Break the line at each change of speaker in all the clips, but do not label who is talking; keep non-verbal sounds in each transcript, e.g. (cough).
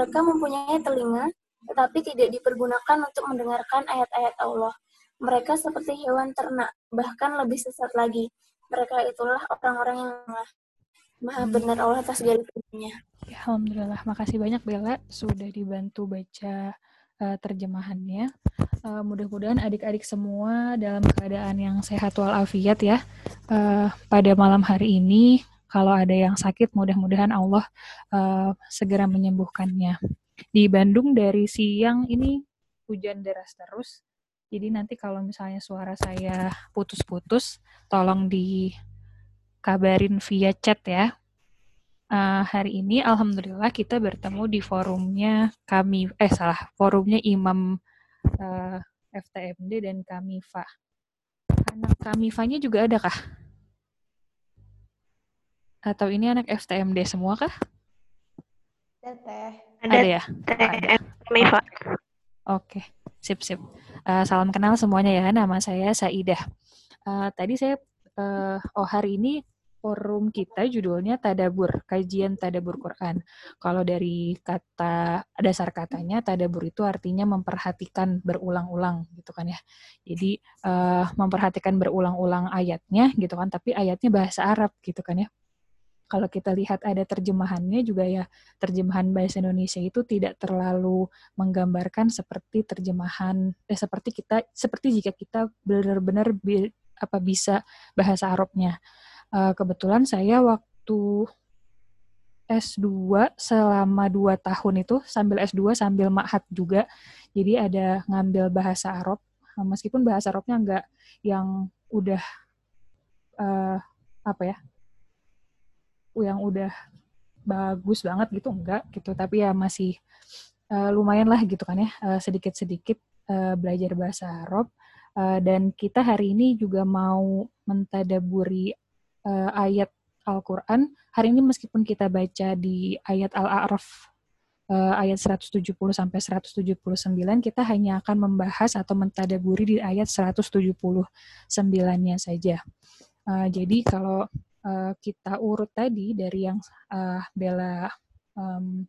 Mereka mempunyai telinga, tetapi tidak dipergunakan untuk mendengarkan ayat-ayat Allah. Mereka seperti hewan ternak, bahkan lebih sesat lagi. Mereka itulah orang-orang yang maha benar Allah atas segala firman
Ya, Alhamdulillah, makasih banyak Bella sudah dibantu baca uh, terjemahannya. Uh, mudah-mudahan adik-adik semua dalam keadaan yang sehat walafiat ya. Uh, pada malam hari ini, kalau ada yang sakit, mudah-mudahan Allah uh, segera menyembuhkannya. Di Bandung dari siang ini hujan deras terus. Jadi nanti kalau misalnya suara saya putus-putus, tolong dikabarin via chat ya uh, hari ini alhamdulillah kita bertemu di forumnya kami eh salah forumnya Imam uh, eh, FTMD dan Kamifa. Anak Kamifanya juga ada kah? Atau ini anak FTMD semua kah?
Ada teh.
Ada, ada ya? Ada. Oke, sip sip. Uh, salam kenal semuanya ya. Nama saya Saidah. Uh, tadi saya uh, oh hari ini forum kita judulnya Tadabur, kajian Tadabur Quran. Kalau dari kata dasar katanya Tadabur itu artinya memperhatikan berulang-ulang gitu kan ya. Jadi uh, memperhatikan berulang-ulang ayatnya gitu kan, tapi ayatnya bahasa Arab gitu kan ya. Kalau kita lihat ada terjemahannya juga ya terjemahan bahasa Indonesia itu tidak terlalu menggambarkan seperti terjemahan eh seperti kita seperti jika kita benar-benar bi, apa bisa bahasa Arabnya uh, kebetulan saya waktu S2 selama 2 tahun itu sambil S2 sambil ma'had juga. Jadi ada ngambil bahasa Arab meskipun bahasa Arabnya enggak yang udah uh, apa ya? Yang udah bagus banget gitu enggak gitu tapi ya masih uh, lumayan lah gitu kan ya sedikit-sedikit uh, belajar bahasa Arab uh, dan kita hari ini juga mau mentadaburi uh, ayat Al-Quran. Hari ini meskipun kita baca di ayat Al-A'raf uh, ayat 170 sampai 179, kita hanya akan membahas atau mentadaburi di ayat 179-nya saja. Uh, jadi kalau uh, kita urut tadi dari yang uh, Bella um,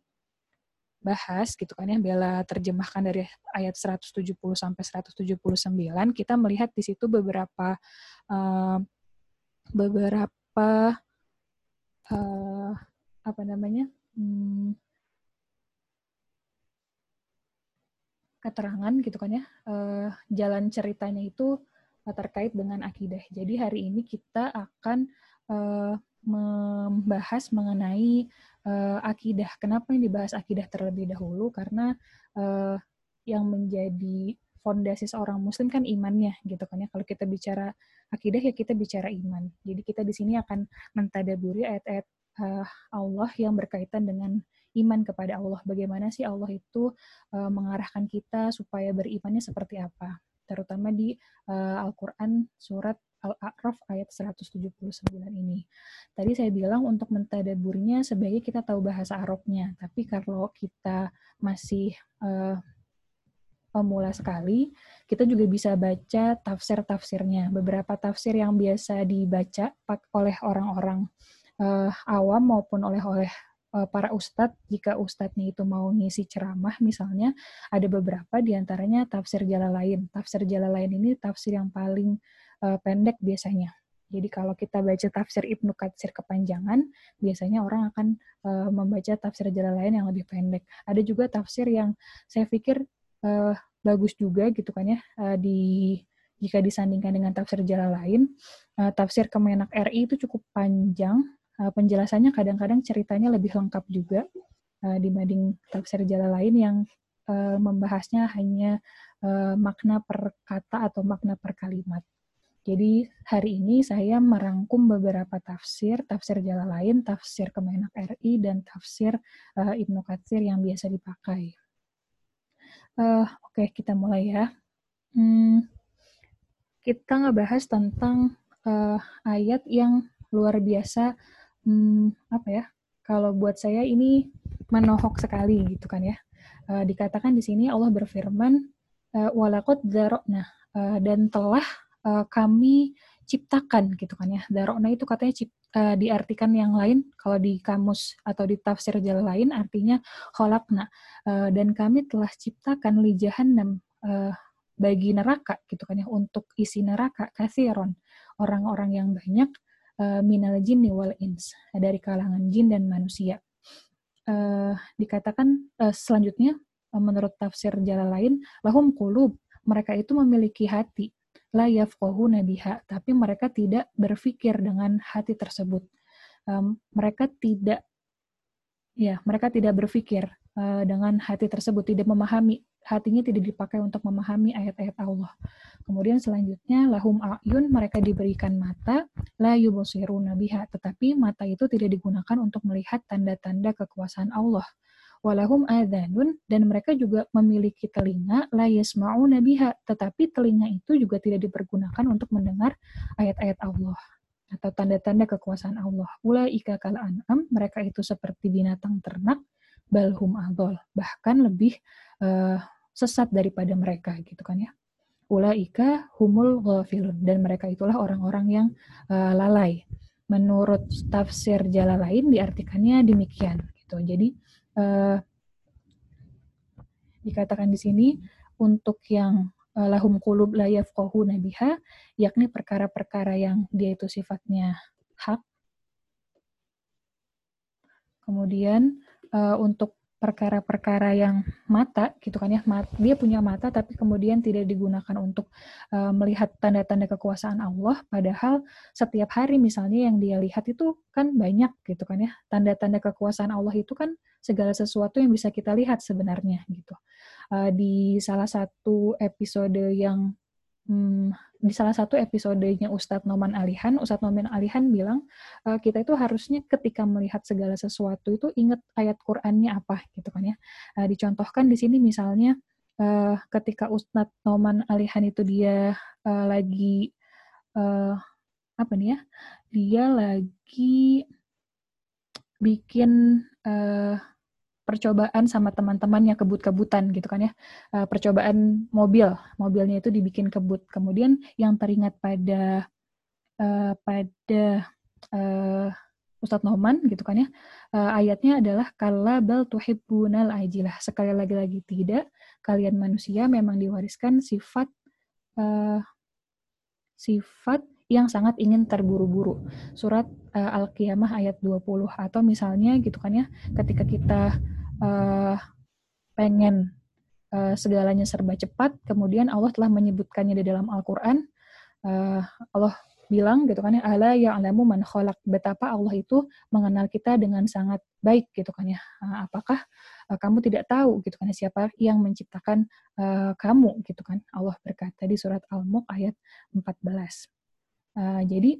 bahas gitu kan ya Bella terjemahkan dari ayat 170 sampai 179 kita melihat di situ beberapa uh, beberapa uh, apa namanya hmm, keterangan gitu kan ya uh, jalan ceritanya itu terkait dengan akidah. Jadi hari ini kita akan membahas mengenai uh, akidah. Kenapa ini dibahas akidah terlebih dahulu? Karena uh, yang menjadi fondasi seorang muslim kan imannya gitu kan ya. Kalau kita bicara akidah ya kita bicara iman. Jadi kita di sini akan mentadaburi ayat-ayat uh, Allah yang berkaitan dengan iman kepada Allah. Bagaimana sih Allah itu uh, mengarahkan kita supaya berimannya seperti apa? Terutama di uh, Al-Qur'an surat Al-A'raf ayat 179 ini. Tadi saya bilang untuk mentadaburinya sebaiknya kita tahu bahasa Arabnya, tapi kalau kita masih uh, pemula sekali, kita juga bisa baca tafsir-tafsirnya. Beberapa tafsir yang biasa dibaca oleh orang-orang uh, awam maupun oleh oleh uh, para ustadz, jika ustadznya itu mau ngisi ceramah misalnya, ada beberapa di antaranya tafsir lain. Tafsir lain ini tafsir yang paling uh, pendek biasanya. Jadi kalau kita baca tafsir Ibnu Katsir kepanjangan, biasanya orang akan uh, membaca tafsir lain yang lebih pendek. Ada juga tafsir yang saya pikir uh, bagus juga gitu kan ya uh, di jika disandingkan dengan tafsir jalan lain uh, tafsir Kemenak RI itu cukup panjang uh, penjelasannya kadang-kadang ceritanya lebih lengkap juga uh, dibanding tafsir jalan lain yang uh, membahasnya hanya uh, makna per kata atau makna per kalimat. Jadi hari ini saya merangkum beberapa tafsir, tafsir jalan lain, tafsir Kemenak RI, dan tafsir uh, Ibnu Katsir yang biasa dipakai. Uh, Oke, okay, kita mulai ya. Hmm, kita ngebahas tentang uh, ayat yang luar biasa. Hmm, apa ya? Kalau buat saya ini menohok sekali gitu kan ya. Uh, dikatakan di sini Allah berfirman, uh, walakot zarokna uh, dan telah uh, kami ciptakan gitu kan ya. Darokna itu katanya cip, uh, diartikan yang lain kalau di kamus atau di tafsir jalan lain artinya kholakna. Uh, dan kami telah ciptakan li jahannam uh, bagi neraka gitu kan ya untuk isi neraka kasiron orang-orang yang banyak uh, minal jinni wal ins dari kalangan jin dan manusia. Uh, dikatakan uh, selanjutnya uh, menurut tafsir jalan lain lahum kulub mereka itu memiliki hati la yafqahu nabiha, tapi mereka tidak berpikir dengan hati tersebut. Um, mereka tidak ya, mereka tidak berpikir uh, dengan hati tersebut, tidak memahami, hatinya tidak dipakai untuk memahami ayat-ayat Allah. Kemudian selanjutnya lahum ayun, mereka diberikan mata, la yubsiru nabiha, tetapi mata itu tidak digunakan untuk melihat tanda-tanda kekuasaan Allah walahum adhanun dan mereka juga memiliki telinga la yasma'una biha tetapi telinga itu juga tidak dipergunakan untuk mendengar ayat-ayat Allah atau tanda-tanda kekuasaan Allah. Ulaika kal an'am, mereka itu seperti binatang ternak, balhum adol, bahkan lebih uh, sesat daripada mereka gitu kan ya. Ulaika humul ghafilun dan mereka itulah orang-orang yang uh, lalai. Menurut tafsir jala lain diartikannya demikian gitu. Jadi uh, dikatakan di sini untuk yang uh, lahum kulub la yafqahuna biha yakni perkara-perkara yang dia itu sifatnya hak. Kemudian uh, untuk perkara-perkara yang mata gitu kan ya. Dia punya mata tapi kemudian tidak digunakan untuk uh, melihat tanda-tanda kekuasaan Allah. Padahal setiap hari misalnya yang dia lihat itu kan banyak gitu kan ya. Tanda-tanda kekuasaan Allah itu kan segala sesuatu yang bisa kita lihat sebenarnya gitu. Uh, di salah satu episode yang hmm, di salah satu episodenya Ustadz Noman Alihan, Ustadz Noman Alihan bilang uh, kita itu harusnya ketika melihat segala sesuatu itu ingat ayat Qur'annya apa gitu kan ya. Uh, dicontohkan di sini misalnya uh, ketika Ustadz Noman Alihan itu dia uh, lagi uh, apa nih ya? Dia lagi bikin uh, percobaan sama teman-teman yang kebut-kebutan gitu kan ya. Uh, percobaan mobil mobilnya itu dibikin kebut. Kemudian yang teringat pada uh, pada uh, Ustadz Noman gitu kan ya uh, ayatnya adalah kala bal tuhibbunal ajilah. Sekali lagi lagi tidak. Kalian manusia memang diwariskan sifat uh, sifat yang sangat ingin terburu-buru. Surat uh, Al-Qiyamah ayat 20 atau misalnya gitu kan ya, ketika kita uh, pengen uh, segalanya serba cepat, kemudian Allah telah menyebutkannya di dalam Al-Qur'an. Uh, Allah bilang gitu kan ya, ala ya'lamu man khalaq. Betapa Allah itu mengenal kita dengan sangat baik gitu kan ya. Apakah uh, kamu tidak tahu gitu kan ya, siapa yang menciptakan uh, kamu gitu kan. Allah berkata di surat Al-Mulk ayat 14. Uh, jadi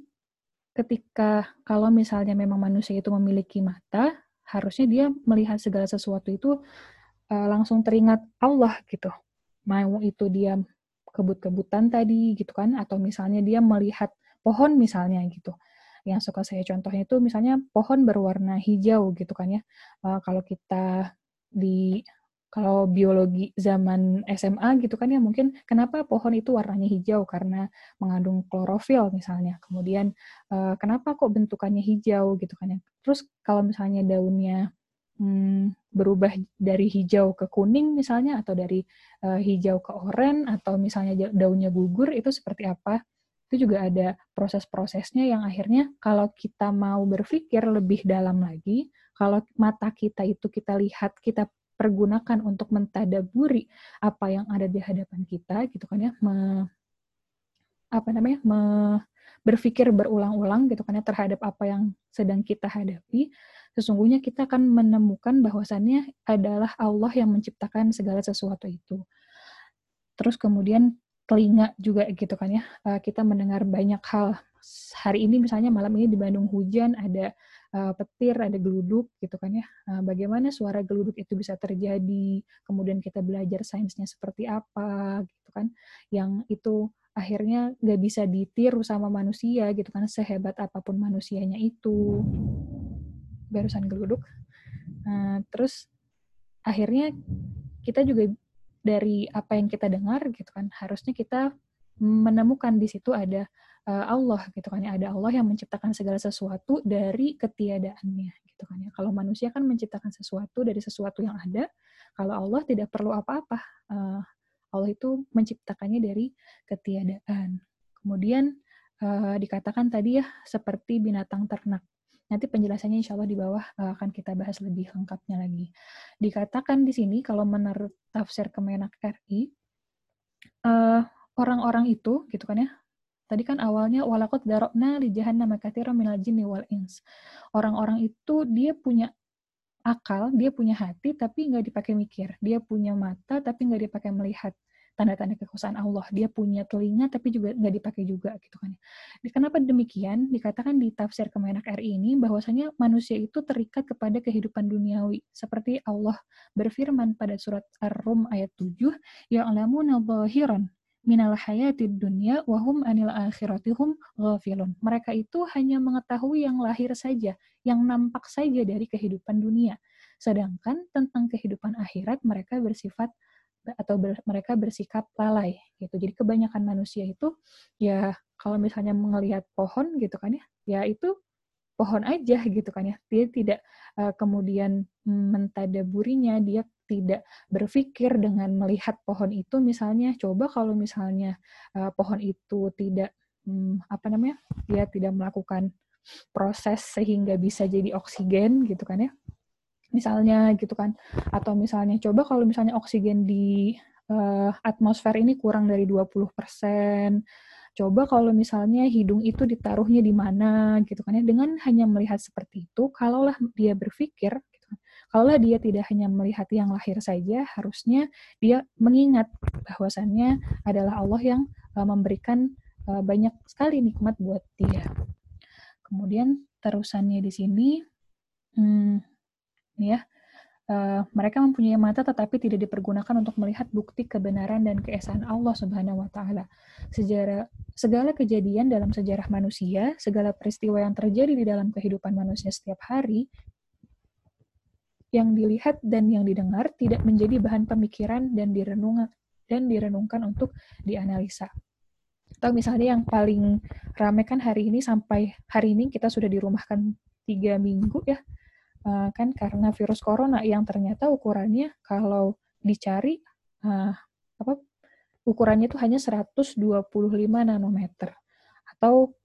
ketika kalau misalnya memang manusia itu memiliki mata, harusnya dia melihat segala sesuatu itu uh, langsung teringat Allah gitu. Mau itu dia kebut-kebutan tadi gitu kan, atau misalnya dia melihat pohon misalnya gitu. Yang suka saya contohnya itu misalnya pohon berwarna hijau gitu kan ya. Uh, kalau kita di kalau biologi zaman SMA gitu kan ya mungkin kenapa pohon itu warnanya hijau karena mengandung klorofil misalnya. Kemudian uh, kenapa kok bentukannya hijau gitu kan ya. Terus kalau misalnya daunnya hmm, berubah dari hijau ke kuning misalnya atau dari uh, hijau ke oranye atau misalnya daunnya gugur itu seperti apa? Itu juga ada proses-prosesnya yang akhirnya kalau kita mau berpikir lebih dalam lagi, kalau mata kita itu kita lihat, kita pergunakan untuk mentadaburi apa yang ada di hadapan kita gitu kan ya me, apa namanya me, berpikir berulang-ulang gitu kan ya terhadap apa yang sedang kita hadapi sesungguhnya kita akan menemukan bahwasannya adalah Allah yang menciptakan segala sesuatu itu. Terus kemudian telinga juga gitu kan ya eh, kita mendengar banyak hal hari ini misalnya malam ini di Bandung hujan ada uh, petir, ada geluduk gitu kan ya. Uh, bagaimana suara geluduk itu bisa terjadi? Kemudian kita belajar sainsnya seperti apa gitu kan. Yang itu akhirnya nggak bisa ditiru sama manusia gitu kan sehebat apa pun manusianya itu. Barusan geluduk. Uh, terus akhirnya kita juga dari apa yang kita dengar gitu kan harusnya kita menemukan di situ ada uh, Allah gitu kan ya. Ada Allah yang menciptakan segala sesuatu dari ketiadaannya gitu kan ya. Kalau manusia kan menciptakan sesuatu dari sesuatu yang ada. Kalau Allah tidak perlu apa-apa uh, Allah itu menciptakannya dari ketiadaan. Kemudian uh, dikatakan tadi ya seperti binatang ternak. Nanti penjelasannya insya Allah di bawah uh, akan kita bahas lebih lengkapnya lagi. Dikatakan di sini kalau menurut tafsir Kemenak RI, orang-orang itu gitu kan ya tadi kan awalnya walakot darokna li jahannam katsiran minal jinni wal ins. Orang-orang itu dia punya akal dia punya hati tapi nggak dipakai mikir. Dia punya mata tapi nggak dipakai melihat. Tanda-tanda kekuasaan Allah. Dia punya telinga tapi juga nggak dipakai juga gitu kan kenapa demikian? Dikatakan di tafsir Kemenak RI ini bahwasanya manusia itu terikat kepada kehidupan duniawi. Seperti Allah berfirman pada surat Ar-Rum ayat 7 ya'lamuna dhahiran minal hayatid dunya wahum anil akhiratihum ghafilun. Mereka itu hanya mengetahui yang lahir saja, yang nampak saja dari kehidupan dunia. Sedangkan tentang kehidupan akhirat mereka bersifat atau ber, mereka bersikap lalai gitu. Jadi kebanyakan manusia itu ya kalau misalnya melihat pohon gitu kan ya, ya itu pohon aja gitu kan ya. Dia tidak uh, kemudian mentadaburinya, dia tidak berpikir dengan melihat pohon itu misalnya coba kalau misalnya uh, pohon itu tidak um, apa namanya? dia tidak melakukan proses sehingga bisa jadi oksigen gitu kan ya. Misalnya gitu kan. Atau misalnya coba kalau misalnya oksigen di uh, atmosfer ini kurang dari 20%, Coba kalau misalnya hidung itu ditaruhnya di mana gitu kan ya. Dengan hanya melihat seperti itu, kalaulah dia berpikir kalaulah dia tidak hanya melihat yang lahir saja, harusnya dia mengingat bahwasannya adalah Allah yang uh, memberikan uh, banyak sekali nikmat buat dia. Kemudian terusannya di sini, hmm, ya, uh, mereka mempunyai mata tetapi tidak dipergunakan untuk melihat bukti kebenaran dan keesaan Allah Subhanahu wa taala. Sejarah segala kejadian dalam sejarah manusia, segala peristiwa yang terjadi di dalam kehidupan manusia setiap hari yang dilihat dan yang didengar tidak menjadi bahan pemikiran dan direnung dan direnungkan untuk dianalisa. Atau misalnya yang paling ramai kan hari ini sampai hari ini kita sudah dirumahkan tiga minggu ya uh, kan karena virus corona yang ternyata ukurannya kalau dicari uh, apa ukurannya itu hanya 125 nanometer atau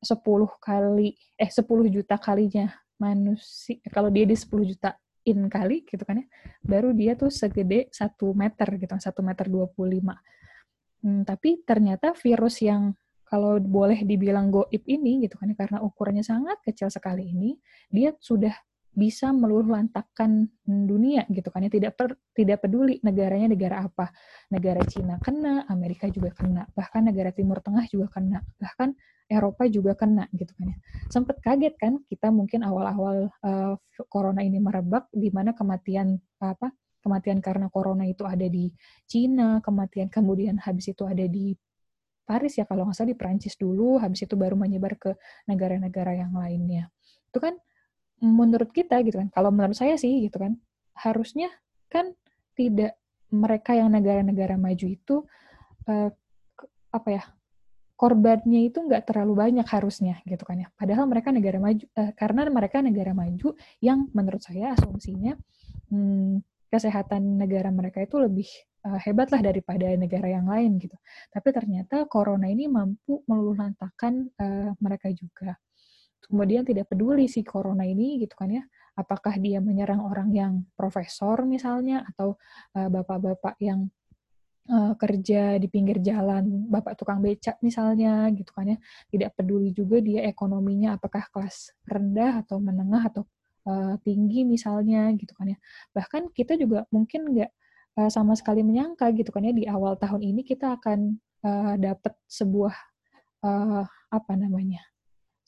10 kali eh 10 juta kalinya manusia kalau dia di 10 juta in kali gitu kan ya baru dia tuh segede 1 meter gitu 1 meter 25 hmm, tapi ternyata virus yang kalau boleh dibilang goib ini gitu kan ya, karena ukurannya sangat kecil sekali ini dia sudah bisa meluluh lantakan dunia gitu kan ya. Tidak per, tidak peduli negaranya negara apa. Negara Cina kena Amerika juga kena bahkan negara Timur Tengah juga kena. Bahkan Eropa juga kena gitu kan ya. Sempat kaget kan kita mungkin awal-awal uh, corona ini merebak di mana kematian apa kematian karena corona itu ada di Cina kematian kemudian habis itu ada di Paris ya kalau nggak salah di Prancis dulu habis itu baru menyebar ke negara-negara yang lainnya. Itu kan menurut kita gitu kan kalau menurut saya sih gitu kan harusnya kan tidak mereka yang negara-negara maju itu uh, apa ya korbannya itu nggak terlalu banyak harusnya gitu kan ya. Padahal mereka negara maju uh, karena mereka negara maju yang menurut saya asumsinya hmm, kesehatan negara mereka itu lebih uh, hebat lah daripada negara yang lain gitu. Tapi ternyata corona ini mampu meluluhlantakan uh, mereka juga. Kemudian tidak peduli si corona ini gitu kan ya apakah dia menyerang orang yang profesor misalnya atau uh, bapak-bapak yang uh, kerja di pinggir jalan bapak tukang becak misalnya gitu kan ya. Tidak peduli juga dia ekonominya apakah kelas rendah atau menengah atau uh, tinggi misalnya gitu kan ya. Bahkan kita juga mungkin nggak uh, sama sekali menyangka gitu kan ya di awal tahun ini kita akan uh, dapat sebuah uh, apa namanya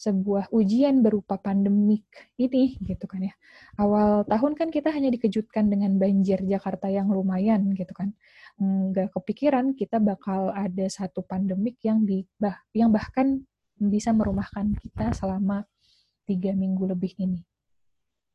sebuah ujian berupa pandemik ini gitu kan ya. Awal tahun kan kita hanya dikejutkan dengan banjir Jakarta yang lumayan gitu kan. Nggak kepikiran kita bakal ada satu pandemik yang di bah, yang bahkan bisa merumahkan kita selama tiga minggu lebih ini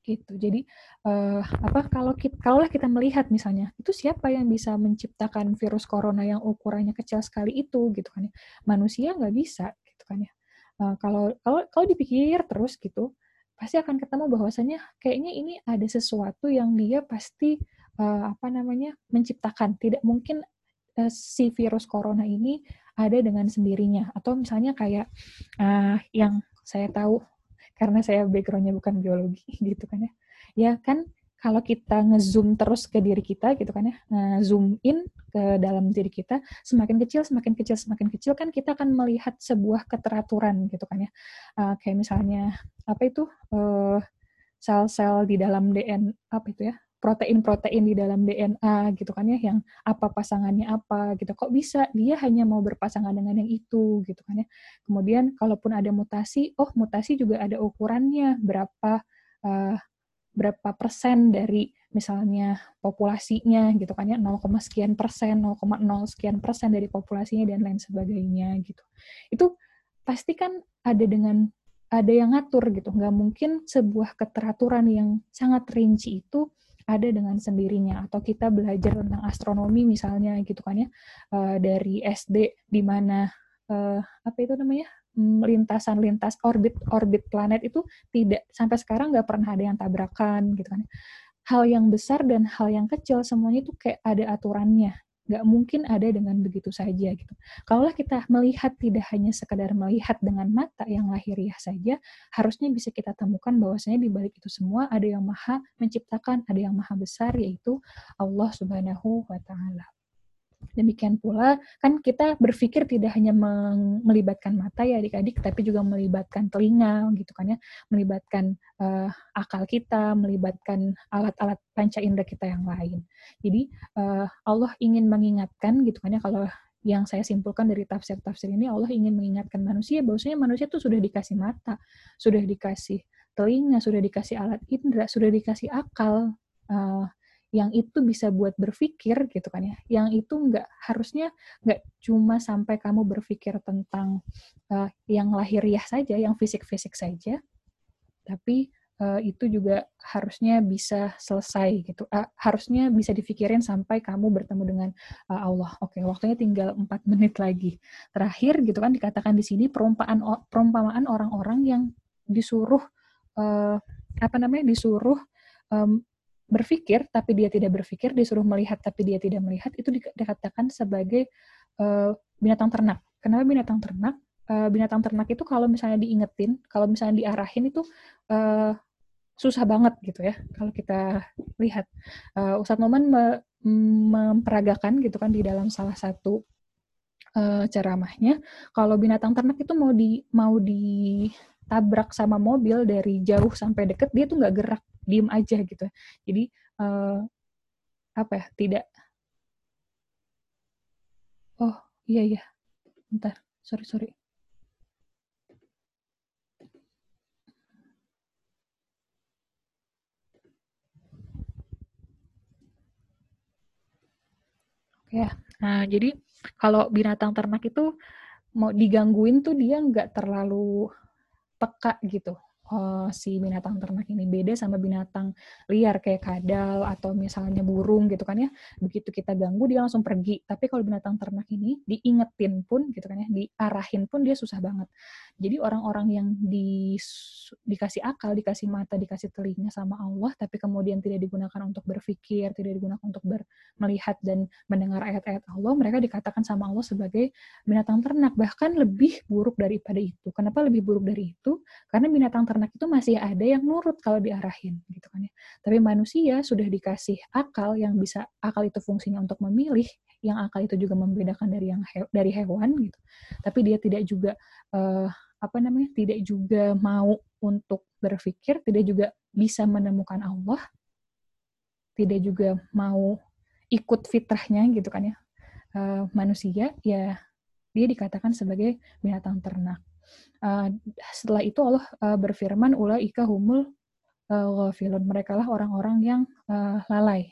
gitu. Jadi uh, apa kalau kita kalaulah kita melihat misalnya itu siapa yang bisa menciptakan virus corona yang ukurannya kecil sekali itu gitu kan ya. Manusia nggak bisa gitu kan ya. Uh, kalau kalau kalau dipikir terus gitu, pasti akan ketemu bahwasanya kayaknya ini ada sesuatu yang dia pasti uh, apa namanya menciptakan. Tidak mungkin uh, si virus corona ini ada dengan sendirinya atau misalnya kayak uh, yang saya tahu karena saya backgroundnya bukan biologi (laughs) gitu kan ya ya kan kalau kita ngezoom terus ke diri kita gitu kan ya, zoom in ke dalam diri kita, semakin kecil, semakin kecil, semakin kecil kan kita akan melihat sebuah keteraturan gitu kan ya. Uh, kayak misalnya apa itu uh, sel-sel di dalam DNA apa itu ya, protein-protein di dalam DNA gitu kan ya, yang apa pasangannya apa gitu. Kok bisa dia hanya mau berpasangan dengan yang itu gitu kan ya. Kemudian kalaupun ada mutasi, oh mutasi juga ada ukurannya berapa uh, berapa persen dari misalnya populasinya gitu kan ya 0, sekian persen 0,0 sekian persen dari populasinya dan lain sebagainya gitu. Itu pasti kan ada dengan ada yang ngatur gitu. Nggak mungkin sebuah keteraturan yang sangat rinci itu ada dengan sendirinya. Atau kita belajar tentang astronomi misalnya gitu kan ya uh, dari SD di mana uh, apa itu namanya lintasan-lintas orbit-orbit planet itu tidak sampai sekarang nggak pernah ada yang tabrakan gitu kan. Hal yang besar dan hal yang kecil semuanya itu kayak ada aturannya. Nggak mungkin ada dengan begitu saja gitu. Kalaulah kita melihat tidak hanya sekedar melihat dengan mata yang lahiriah saja, harusnya bisa kita temukan bahwasanya di balik itu semua ada yang maha menciptakan, ada yang maha besar yaitu Allah Subhanahu wa taala. Demikian pula, kan kita berpikir tidak hanya melibatkan mata ya adik-adik, tapi juga melibatkan telinga gitu kan ya, melibatkan uh, akal kita, melibatkan alat-alat panca indera kita yang lain. Jadi uh, Allah ingin mengingatkan gitu kan ya, kalau yang saya simpulkan dari tafsir-tafsir ini, Allah ingin mengingatkan manusia bahwasanya manusia itu sudah dikasih mata, sudah dikasih telinga, sudah dikasih alat indera, sudah dikasih akal. Uh, yang itu bisa buat berpikir gitu kan ya. Yang itu nggak harusnya nggak cuma sampai kamu berpikir tentang uh, yang lahiriah saja yang fisik-fisik saja tapi uh, itu juga harusnya bisa selesai gitu. Uh, harusnya bisa dipikirin sampai kamu bertemu dengan uh, Allah. Oke waktunya tinggal empat (laughs) menit lagi. Terakhir gitu kan dikatakan di sini perumpamaan perumpamaan orang-orang yang disuruh uh, apa namanya disuruh um, berpikir tapi dia tidak berpikir, disuruh melihat tapi dia tidak melihat, itu dikatakan sebagai uh, binatang ternak. Kenapa binatang ternak? Uh, binatang ternak itu kalau misalnya diingetin, kalau misalnya diarahin itu uh, susah banget gitu ya. Kalau kita lihat, uh, Ustadz Noman me memperagakan gitu kan di dalam salah satu uh, ceramahnya, kalau binatang ternak itu mau di mau ditabrak sama mobil dari jauh sampai deket, dia tuh nggak gerak diem aja gitu. Jadi uh, apa ya tidak. Oh iya iya. Bentar sorry sorry. Ya. Nah, jadi kalau binatang ternak itu mau digangguin tuh dia nggak terlalu peka gitu uh, si binatang ternak ini beda sama binatang liar kayak kadal atau misalnya burung gitu kan ya. Begitu kita ganggu dia langsung pergi. Tapi kalau binatang ternak ini diingetin pun gitu kan ya diarahin pun dia susah banget. Jadi orang-orang yang di, dikasih akal dikasih mata dikasih telinga sama Allah tapi kemudian tidak digunakan untuk berpikir tidak digunakan untuk ber, melihat dan mendengar ayat-ayat Allah mereka dikatakan sama Allah sebagai binatang ternak. Bahkan lebih buruk daripada itu. Kenapa lebih buruk dari itu? Karena binatang ternak ternak itu masih ada yang nurut kalau diarahin gitu kan ya. Tapi manusia sudah dikasih akal yang bisa akal itu fungsinya untuk memilih, yang akal itu juga membedakan dari yang he, dari hewan gitu. Tapi dia tidak juga uh, apa namanya? tidak juga mau untuk berpikir, tidak juga bisa menemukan Allah. Tidak juga mau ikut fitrahnya gitu kan ya. Uh, manusia ya dia dikatakan sebagai binatang ternak. Uh, setelah itu Allah uh, berfirman ulaika humul uh, ghafilun. Mereka lah orang-orang yang uh, lalai.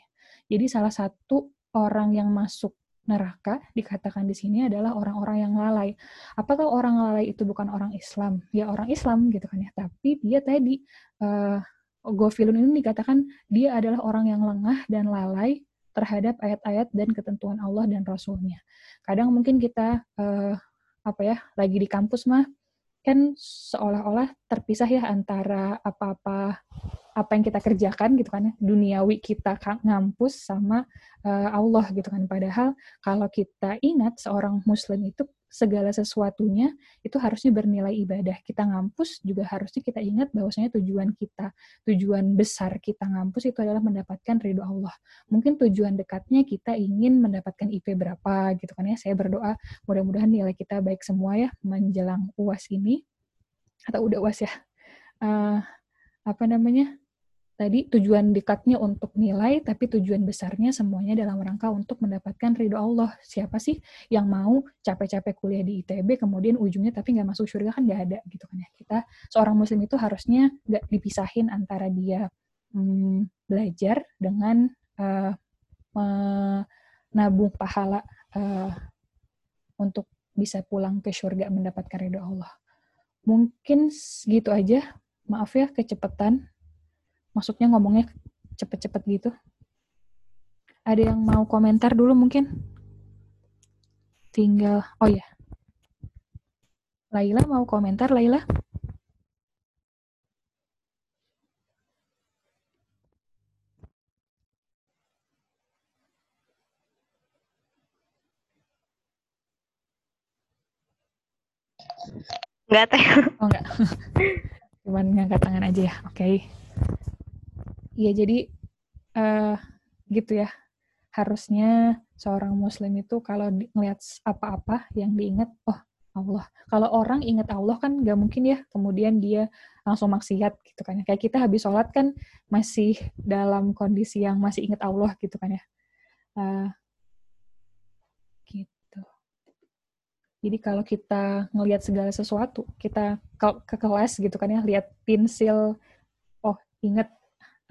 Jadi salah satu orang yang masuk neraka dikatakan di sini adalah orang-orang yang lalai. Apakah orang lalai itu bukan orang Islam? Ya orang Islam gitu kan ya. Tapi dia tadi uh, Gofilun ini dikatakan dia adalah orang yang lengah dan lalai terhadap ayat-ayat dan ketentuan Allah dan Rasulnya. Kadang mungkin kita uh, apa ya lagi di kampus mah kan seolah-olah terpisah ya antara apa-apa apa yang kita kerjakan gitu kan ya duniawi kita ngampus sama uh, Allah gitu kan. Padahal kalau kita ingat seorang muslim itu segala sesuatunya itu harusnya bernilai ibadah. Kita ngampus juga harusnya kita ingat bahwasanya tujuan kita tujuan besar kita ngampus itu adalah mendapatkan ridho Allah. Mungkin tujuan dekatnya kita ingin mendapatkan IP berapa gitu kan ya. Saya berdoa mudah-mudahan nilai kita baik semua ya menjelang uas ini. Atau udah uas ya. Uh, apa namanya tadi tujuan dekatnya untuk nilai, tapi tujuan besarnya semuanya dalam rangka untuk mendapatkan ridho Allah. Siapa sih yang mau capek-capek kuliah di ITB, kemudian ujungnya tapi nggak masuk surga kan nggak ada gitu kan ya. Kita seorang muslim itu harusnya nggak dipisahin antara dia hmm, belajar dengan uh, menabung pahala uh, untuk bisa pulang ke surga mendapatkan ridho Allah. Mungkin gitu aja. Maaf ya kecepatan maksudnya ngomongnya cepet-cepet gitu. Ada yang mau komentar dulu mungkin? Tinggal, oh ya. Laila mau komentar, Laila?
Enggak, Teh.
Oh, enggak. (laughs) Cuman ngangkat tangan aja ya. Oke. Okay. Iya, jadi uh, gitu ya. Harusnya seorang muslim itu kalau ngelihat apa-apa yang diingat, oh Allah. Kalau orang ingat Allah kan nggak mungkin ya, kemudian dia langsung maksiat gitu kan ya. Kayak kita habis sholat kan masih dalam kondisi yang masih ingat Allah gitu kan ya. Uh, gitu. Jadi kalau kita ngelihat segala sesuatu, kita ke, ke kelas gitu kan ya, lihat pensil, oh ingat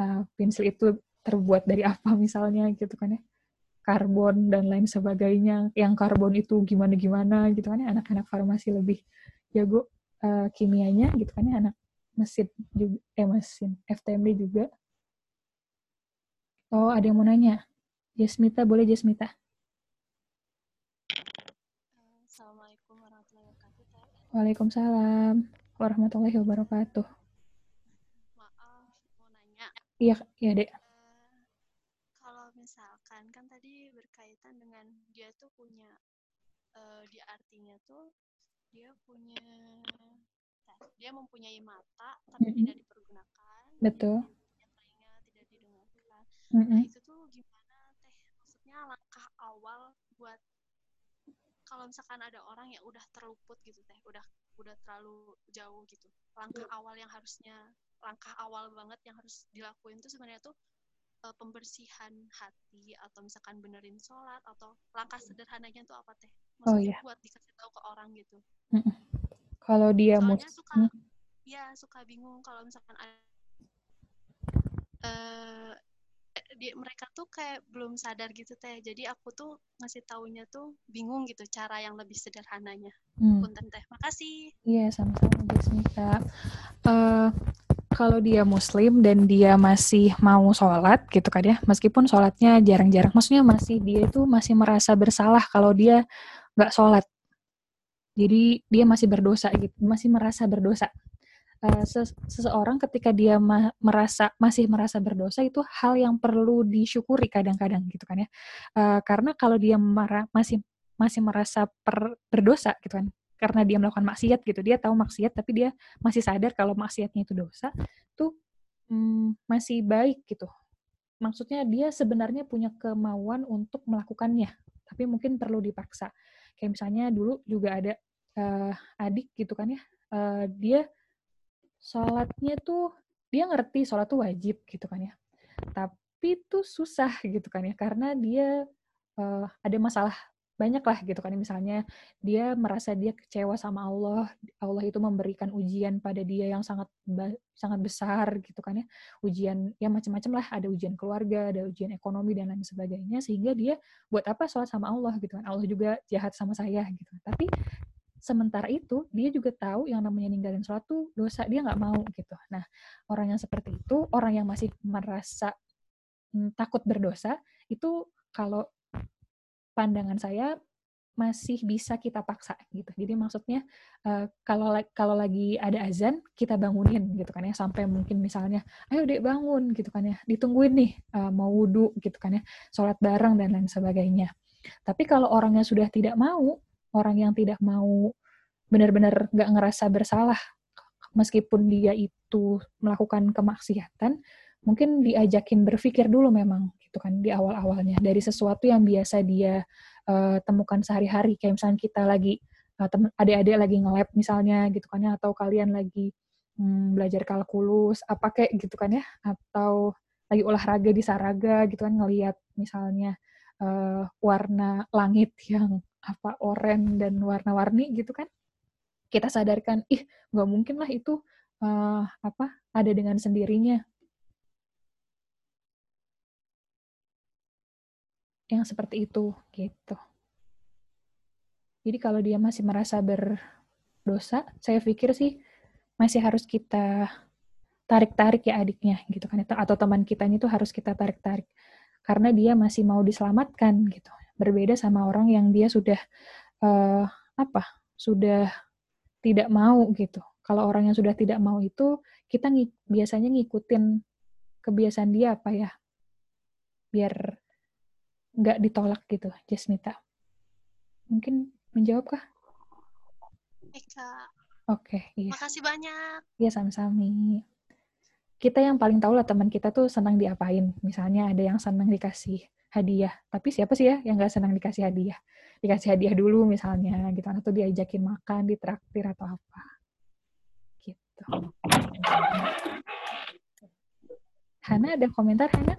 uh, pensil itu terbuat dari apa misalnya gitu kan ya. Karbon dan lain sebagainya. Yang karbon itu gimana gimana gitu kan ya. Anak-anak farmasi lebih jago uh, kimianya gitu kan ya. Anak mesin juga eh mesin FTMB juga. Oh ada yang mau nanya? Jasmita boleh Jasmita?
Assalamualaikum warahmatullahi wabarakatuh
Waalaikumsalam warahmatullahi wabarakatuh Iya, iya dek.
Kalau misalkan kan tadi berkaitan dengan dia tuh punya uh, di artinya tuh dia punya dia mempunyai mata tapi mm -hmm. tidak dipergunakan.
Betul.
Dia telinga tidak didengarkan. Mm
-hmm. Nah
itu tuh gimana teh? Maksudnya langkah awal buat kalau misalkan ada orang yang udah terluput gitu teh, udah udah terlalu jauh gitu. Langkah awal yang harusnya langkah awal banget yang harus dilakuin tuh sebenarnya tuh uh, pembersihan hati atau misalkan benerin sholat atau langkah sederhananya tuh apa teh?
Maksudnya oh, iya.
buat dikasih tahu ke orang gitu.
Kalau dia
mau suka, mm. ya suka bingung kalau misalkan ada uh, di, mereka tuh kayak belum sadar gitu teh. Jadi aku tuh ngasih taunya tuh bingung gitu cara yang lebih sederhananya. Hmm. Punten teh. Makasih.
Iya, sama-sama Jasmita. Uh, kalau dia muslim dan dia masih mau sholat gitu kan ya, meskipun sholatnya jarang-jarang, maksudnya masih dia itu masih merasa bersalah kalau dia nggak sholat. Jadi dia masih berdosa gitu, masih merasa berdosa. Uh, seseorang ketika dia merasa masih merasa berdosa itu hal yang perlu disyukuri kadang-kadang gitu kan ya. Uh, karena kalau dia masih masih merasa per berdosa gitu kan, karena dia melakukan maksiat gitu dia tahu maksiat tapi dia masih sadar kalau maksiatnya itu dosa tuh hmm, masih baik gitu. Maksudnya dia sebenarnya punya kemauan untuk melakukannya tapi mungkin perlu dipaksa. Kayak misalnya dulu juga ada uh, adik gitu kan ya uh, dia sholatnya tuh dia ngerti sholat tuh wajib gitu kan ya. Tapi tuh susah gitu kan ya karena dia uh, ada masalah banyak lah gitu kan misalnya dia merasa dia kecewa sama Allah Allah itu memberikan ujian pada dia yang sangat sangat besar gitu kan ya. Ujian ya macam-macam lah ada ujian keluarga ada ujian ekonomi dan lain sebagainya sehingga dia buat apa? Sholat sama Allah gitu kan. Allah juga jahat sama saya gitu. Tapi sementara itu dia juga tahu yang namanya ninggalin sholat tuh dosa dia nggak mau gitu. Nah orang yang seperti itu orang yang masih merasa hmm, takut berdosa itu kalau pandangan saya masih bisa kita paksa gitu. Jadi maksudnya kalau kalau lagi ada azan kita bangunin gitu kan ya sampai mungkin misalnya ayo dek bangun gitu kan ya ditungguin nih mau wudhu gitu kan ya sholat bareng dan lain sebagainya. Tapi kalau orangnya sudah tidak mau orang yang tidak mau benar-benar nggak ngerasa bersalah meskipun dia itu melakukan kemaksiatan mungkin diajakin berpikir dulu memang gitu kan di awal-awalnya. Dari sesuatu yang biasa dia uh, temukan sehari-hari. Kayak misalnya kita lagi uh, adik-adik lagi nge-lab misalnya gitu kan ya atau kalian lagi hmm, belajar kalkulus apa kayak gitu kan ya atau lagi olahraga di saraga gitu kan ngelihat misalnya uh, warna langit (laughs) yang apa oranye dan warna-warni gitu kan. Kita sadarkan ih nggak mungkin lah itu uh, apa ada dengan sendirinya yang seperti itu gitu. Jadi kalau dia masih merasa berdosa, saya pikir sih masih harus kita tarik-tarik ya adiknya gitu kan atau teman kita itu harus kita tarik-tarik karena dia masih mau diselamatkan gitu. Berbeda sama orang yang dia sudah uh, apa? Sudah tidak mau gitu. Kalau orang yang sudah tidak mau itu kita ng biasanya ngikutin kebiasaan dia apa ya? Biar nggak ditolak gitu, Jasmita. Mungkin menjawab kah?
Eka.
Oke, okay, iya.
Makasih banyak.
Iya, sama-sama. Kita yang paling tahu lah teman kita tuh senang diapain. Misalnya ada yang senang dikasih hadiah. Tapi siapa sih ya yang nggak senang dikasih hadiah? Dikasih hadiah dulu misalnya, gitu. Atau diajakin makan, ditraktir atau apa. Gitu. Hana ada komentar, Hana?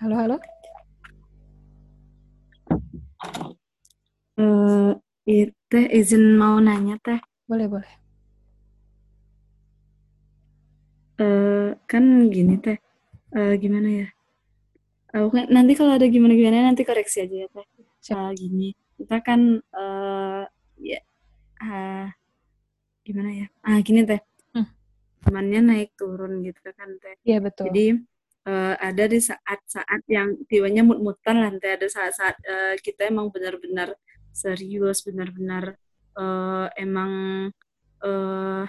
Halo, halo.
Uh, teh izin mau nanya teh.
Boleh, boleh.
Uh, kan gini teh, uh, gimana ya? Uh, nanti kalau ada gimana-gimana nanti koreksi aja ya teh. Uh, gini, kita kan uh, ya uh, gimana ya? Ah gini teh, hmm. temannya naik turun gitu kan teh.
Iya betul.
Jadi uh, ada di saat-saat yang tiwanya mut-mutan lah nanti ada saat-saat uh, kita emang benar-benar serius benar-benar uh, emang uh,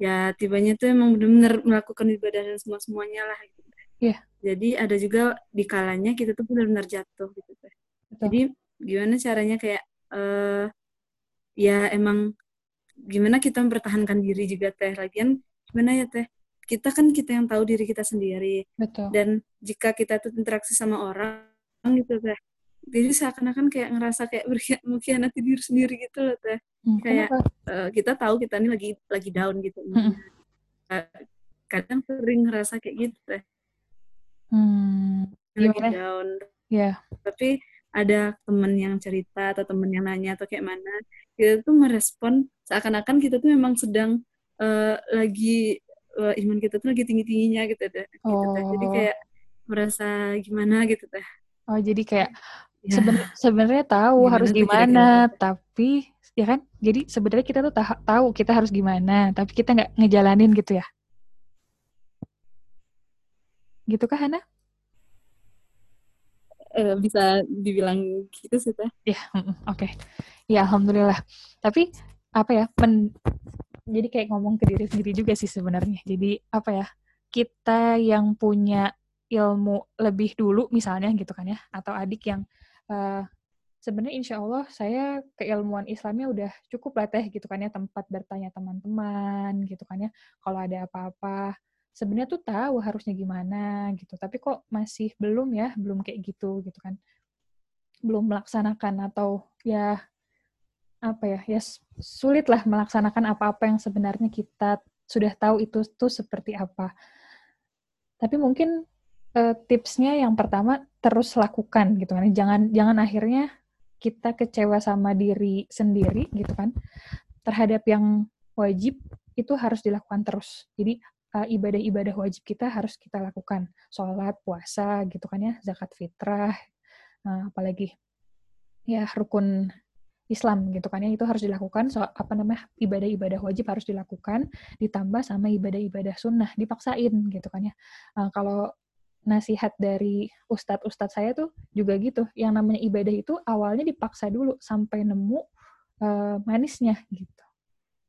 ya tibanya tuh emang benar-benar melakukan ibadah dan semua semuanya lah gitu.
Yeah.
Jadi ada juga di kalanya kita tuh benar-benar jatuh gitu teh. Jadi gimana caranya kayak uh, ya emang gimana kita mempertahankan diri juga teh lagian gimana ya teh kita kan kita yang tahu diri kita sendiri.
Betul.
Dan jika kita tuh interaksi sama orang gitu teh. Jadi seakan-akan kayak ngerasa kayak mengkhianati diri sendiri gitu loh teh. Hmm, kayak uh, kita tahu kita ini lagi lagi down gitu. Hmm. Uh, kadang sering ngerasa kayak gitu teh.
Hmm.
Lagi Gimana? down.
Ya. Yeah.
Tapi ada temen yang cerita atau temen yang nanya atau kayak mana, kita tuh merespon seakan-akan kita tuh memang sedang uh, lagi uh, iman kita tuh lagi tinggi tingginya gitu deh gitu oh. jadi kayak merasa gimana gitu teh
oh jadi kayak ya. sebenarnya tahu gimana harus gimana kira -kira. tapi ya kan jadi sebenarnya kita tuh tahu kita harus gimana tapi kita nggak ngejalanin gitu ya gitu kah Hana?
Uh, bisa dibilang gitu sih teh.
Ya, oke. Okay. Ya alhamdulillah. Tapi apa ya? Men jadi kayak ngomong ke diri sendiri juga sih sebenarnya. Jadi apa ya? Kita yang punya ilmu lebih dulu misalnya gitu kan ya, atau adik yang uh, sebenarnya insya Allah saya keilmuan Islamnya udah cukup lah teh gitu kan ya tempat bertanya teman-teman gitu kan ya kalau ada apa-apa sebenarnya tuh tahu harusnya gimana gitu tapi kok masih belum ya belum kayak gitu gitu kan belum melaksanakan atau ya apa ya ya sulit lah melaksanakan apa-apa yang sebenarnya kita sudah tahu itu tuh seperti apa. Tapi mungkin uh, tipsnya yang pertama terus lakukan gitu kan. Jangan jangan akhirnya kita kecewa sama diri sendiri gitu kan. Terhadap yang wajib itu harus dilakukan terus. Jadi uh, ibadah-ibadah wajib kita harus kita lakukan. Sholat, puasa gitu kan ya, zakat fitrah, uh, apalagi ya rukun Islam gitu kan ya itu harus dilakukan so apa namanya ibadah-ibadah wajib harus dilakukan ditambah sama ibadah-ibadah sunnah dipaksain gitu kan ya uh, kalau nasihat dari ustadz-ustadz saya tuh juga gitu. Yang namanya ibadah itu awalnya dipaksa dulu sampai nemu uh, manisnya gitu.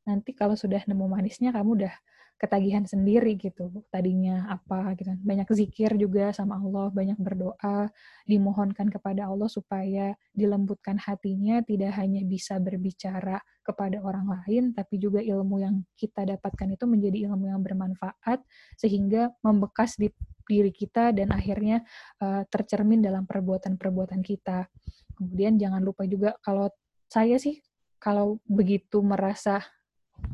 Nanti kalau sudah nemu manisnya kamu udah ketagihan sendiri gitu. Tadinya apa gitu. Banyak zikir juga sama Allah, banyak berdoa, dimohonkan kepada Allah supaya dilembutkan hatinya, tidak hanya bisa berbicara kepada orang lain, tapi juga ilmu yang kita dapatkan itu menjadi ilmu yang bermanfaat, sehingga membekas di diri kita dan akhirnya uh, tercermin dalam perbuatan-perbuatan kita. Kemudian jangan lupa juga kalau saya sih, kalau begitu merasa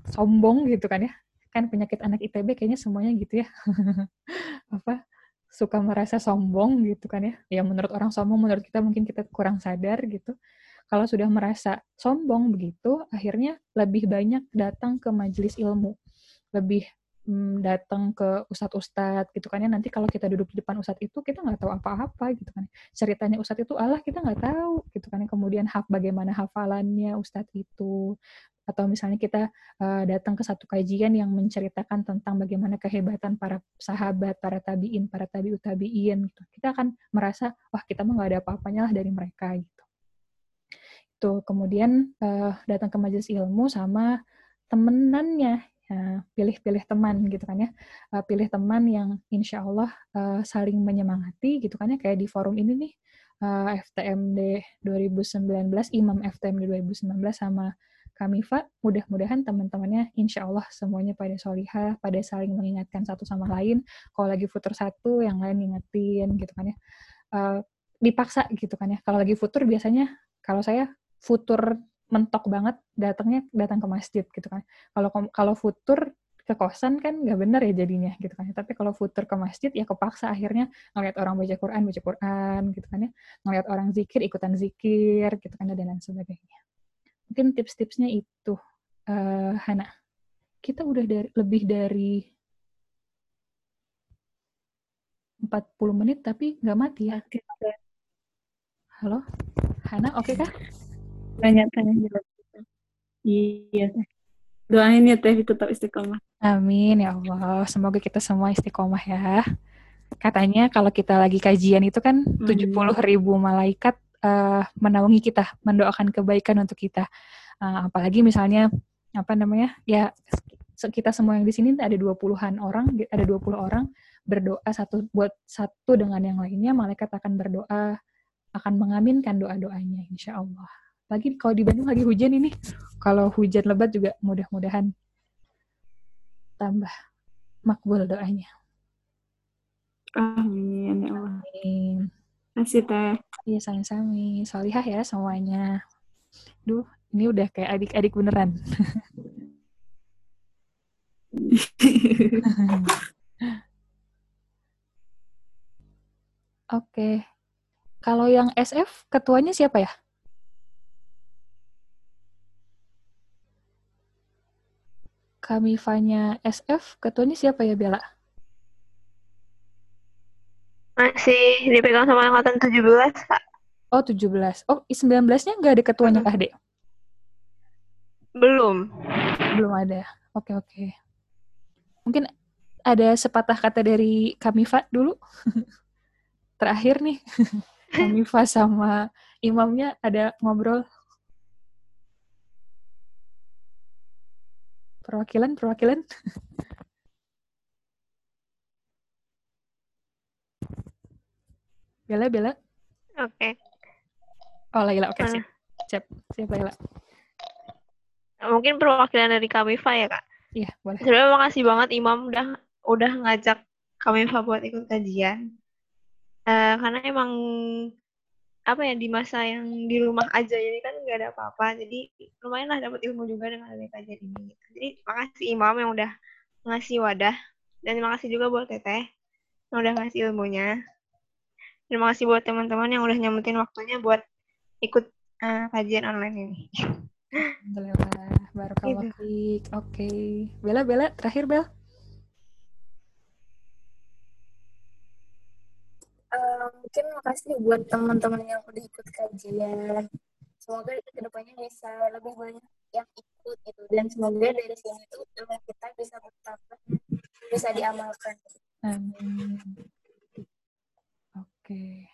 sombong gitu kan ya, kan penyakit anak ITB kayaknya semuanya gitu ya. (laughs) Apa suka merasa sombong gitu kan ya. Ya menurut orang sombong menurut kita mungkin kita kurang sadar gitu. Kalau sudah merasa sombong begitu akhirnya lebih banyak datang ke majelis ilmu. Lebih hmm, datang ke ustadz-ustadz gitu kan ya nanti kalau kita duduk di depan ustadz itu kita nggak tahu apa-apa gitu kan ceritanya ustadz itu Allah kita nggak tahu gitu kan ya. kemudian hak bagaimana hafalannya ustadz itu atau misalnya kita uh, datang ke satu kajian yang menceritakan tentang bagaimana kehebatan para sahabat, para tabiin, para tabiut tabiin, gitu. kita akan merasa wah kita mah nggak ada apa-apanya lah dari mereka gitu. Itu kemudian uh, datang ke majelis ilmu sama temenannya, ya, pilih-pilih teman gitu kan ya, uh, pilih teman yang insya Allah uh, saling menyemangati gitu kan ya kayak di forum ini nih FTMD 2019, Imam FTMD 2019 sama kami Fa, mudah-mudahan teman-temannya insya Allah semuanya pada solihah, pada saling mengingatkan satu sama lain. Kalau lagi futur satu, yang lain ngingetin gitu kan ya. Uh, dipaksa gitu kan ya. Kalau lagi futur biasanya, kalau saya futur mentok banget, datangnya datang ke masjid gitu kan. Kalau kalau futur ke kosan kan nggak bener ya jadinya gitu kan. Tapi kalau futur ke masjid ya kepaksa akhirnya ngeliat orang baca Quran, baca Quran gitu kan ya. Ngeliat orang zikir, ikutan zikir gitu kan dan lain sebagainya mungkin tips-tipsnya itu uh, Hana kita udah dari lebih dari 40 menit tapi nggak mati ya halo Hana oke okay kah
tanya tanya jawab iya doain ya teh tetap istiqomah
amin ya Allah semoga kita semua istiqomah ya katanya kalau kita lagi kajian itu kan tujuh puluh ribu malaikat uh, menaungi kita, mendoakan kebaikan untuk kita. Uh, apalagi misalnya apa namanya? Ya kita semua yang di sini ada 20-an orang, ada 20 orang berdoa satu buat satu dengan yang lainnya, malaikat akan berdoa, akan mengaminkan doa-doanya insya Allah. Lagi kalau di Bandung lagi hujan ini, kalau hujan lebat juga mudah-mudahan tambah makbul doanya.
Amin ya Allah. Amin. Masih teh.
Iya, sami-sami. Salihah ya semuanya. Duh, ini udah kayak adik-adik beneran. (laughs) Oke. Kalau yang SF, ketuanya siapa ya? Kamifanya SF, ketuanya siapa ya, Bella?
Masih dipegang sama angkatan 17, Kak.
Oh, 17. Oh, 19-nya nggak ada ketuanya, Kak Dek?
Belum.
Belum ada. Oke, oke. Mungkin ada sepatah kata dari Kamifa dulu. (laughs) Terakhir nih. (laughs) Kamifa sama imamnya ada ngobrol. Perwakilan, perwakilan. Bella, Bella.
Oke. Okay.
Oh, Laila. Oke, okay, siap. Siap, siap Laila.
Mungkin perwakilan dari Kamifa ya, Kak?
Iya, boleh.
Sebenarnya makasih banget Imam udah udah ngajak Kamifa buat ikut kajian. Uh, karena emang apa ya di masa yang di rumah aja ini kan nggak ada apa-apa jadi lumayan lah dapat ilmu juga dengan adanya kajian ini jadi makasih Imam yang udah ngasih wadah dan makasih juga buat Teteh yang udah ngasih ilmunya Terima kasih buat teman-teman yang udah nyempetin waktunya buat ikut uh, kajian online ini.
Alhamdulillah, barakallah gitu. Oke. Okay. Bella, Bella, terakhir Bel.
Uh, mungkin makasih buat teman-teman yang udah ikut kajian. Semoga ke depannya bisa lebih banyak yang ikut gitu dan semoga dari sini tuh ilmu kita bisa bertambah, bisa diamalkan.
Amin. Oke.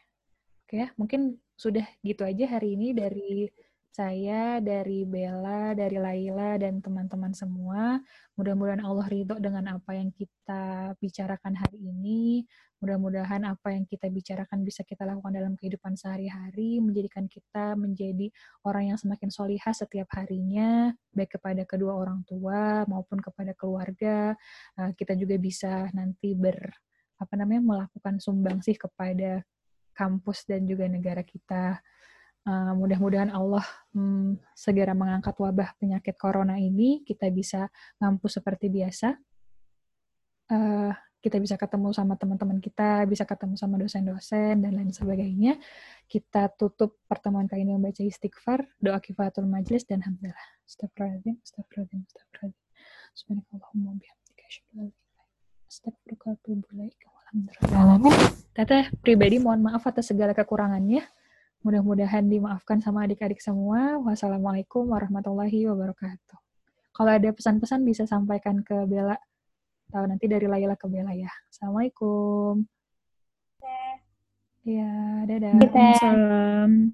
Oke ya, mungkin sudah gitu aja hari ini dari saya, dari Bella, dari Laila, dan teman-teman semua. Mudah-mudahan Allah ridho dengan apa yang kita bicarakan hari ini. Mudah-mudahan apa yang kita bicarakan bisa kita lakukan dalam kehidupan sehari-hari, menjadikan kita menjadi orang yang semakin solihah setiap harinya, baik kepada kedua orang tua maupun kepada keluarga. Eh, kita juga bisa nanti ber apa namanya melakukan sumbangsih kepada kampus dan juga negara kita. Uh, mudah-mudahan Allah um, segera mengangkat wabah penyakit corona ini, kita bisa ngampus seperti biasa. Uh, kita bisa ketemu sama teman-teman kita, bisa ketemu sama dosen-dosen, dan lain sebagainya. Kita tutup pertemuan kali ini membaca istighfar, doa kifatul majlis, dan hamdalah. Astagfirullahaladzim, astagfirullahaladzim, astagfirullahaladzim. Subhanakallahumma bihamdika, astagfirullahaladzim, Teteh pribadi mohon maaf atas segala kekurangannya. Mudah-mudahan dimaafkan sama adik-adik semua. Wassalamualaikum warahmatullahi wabarakatuh. Kalau ada pesan-pesan bisa sampaikan ke Bella. Tahu nanti dari Laila ke Bella ya. Assalamualaikum. Iya, dadah.
Salam.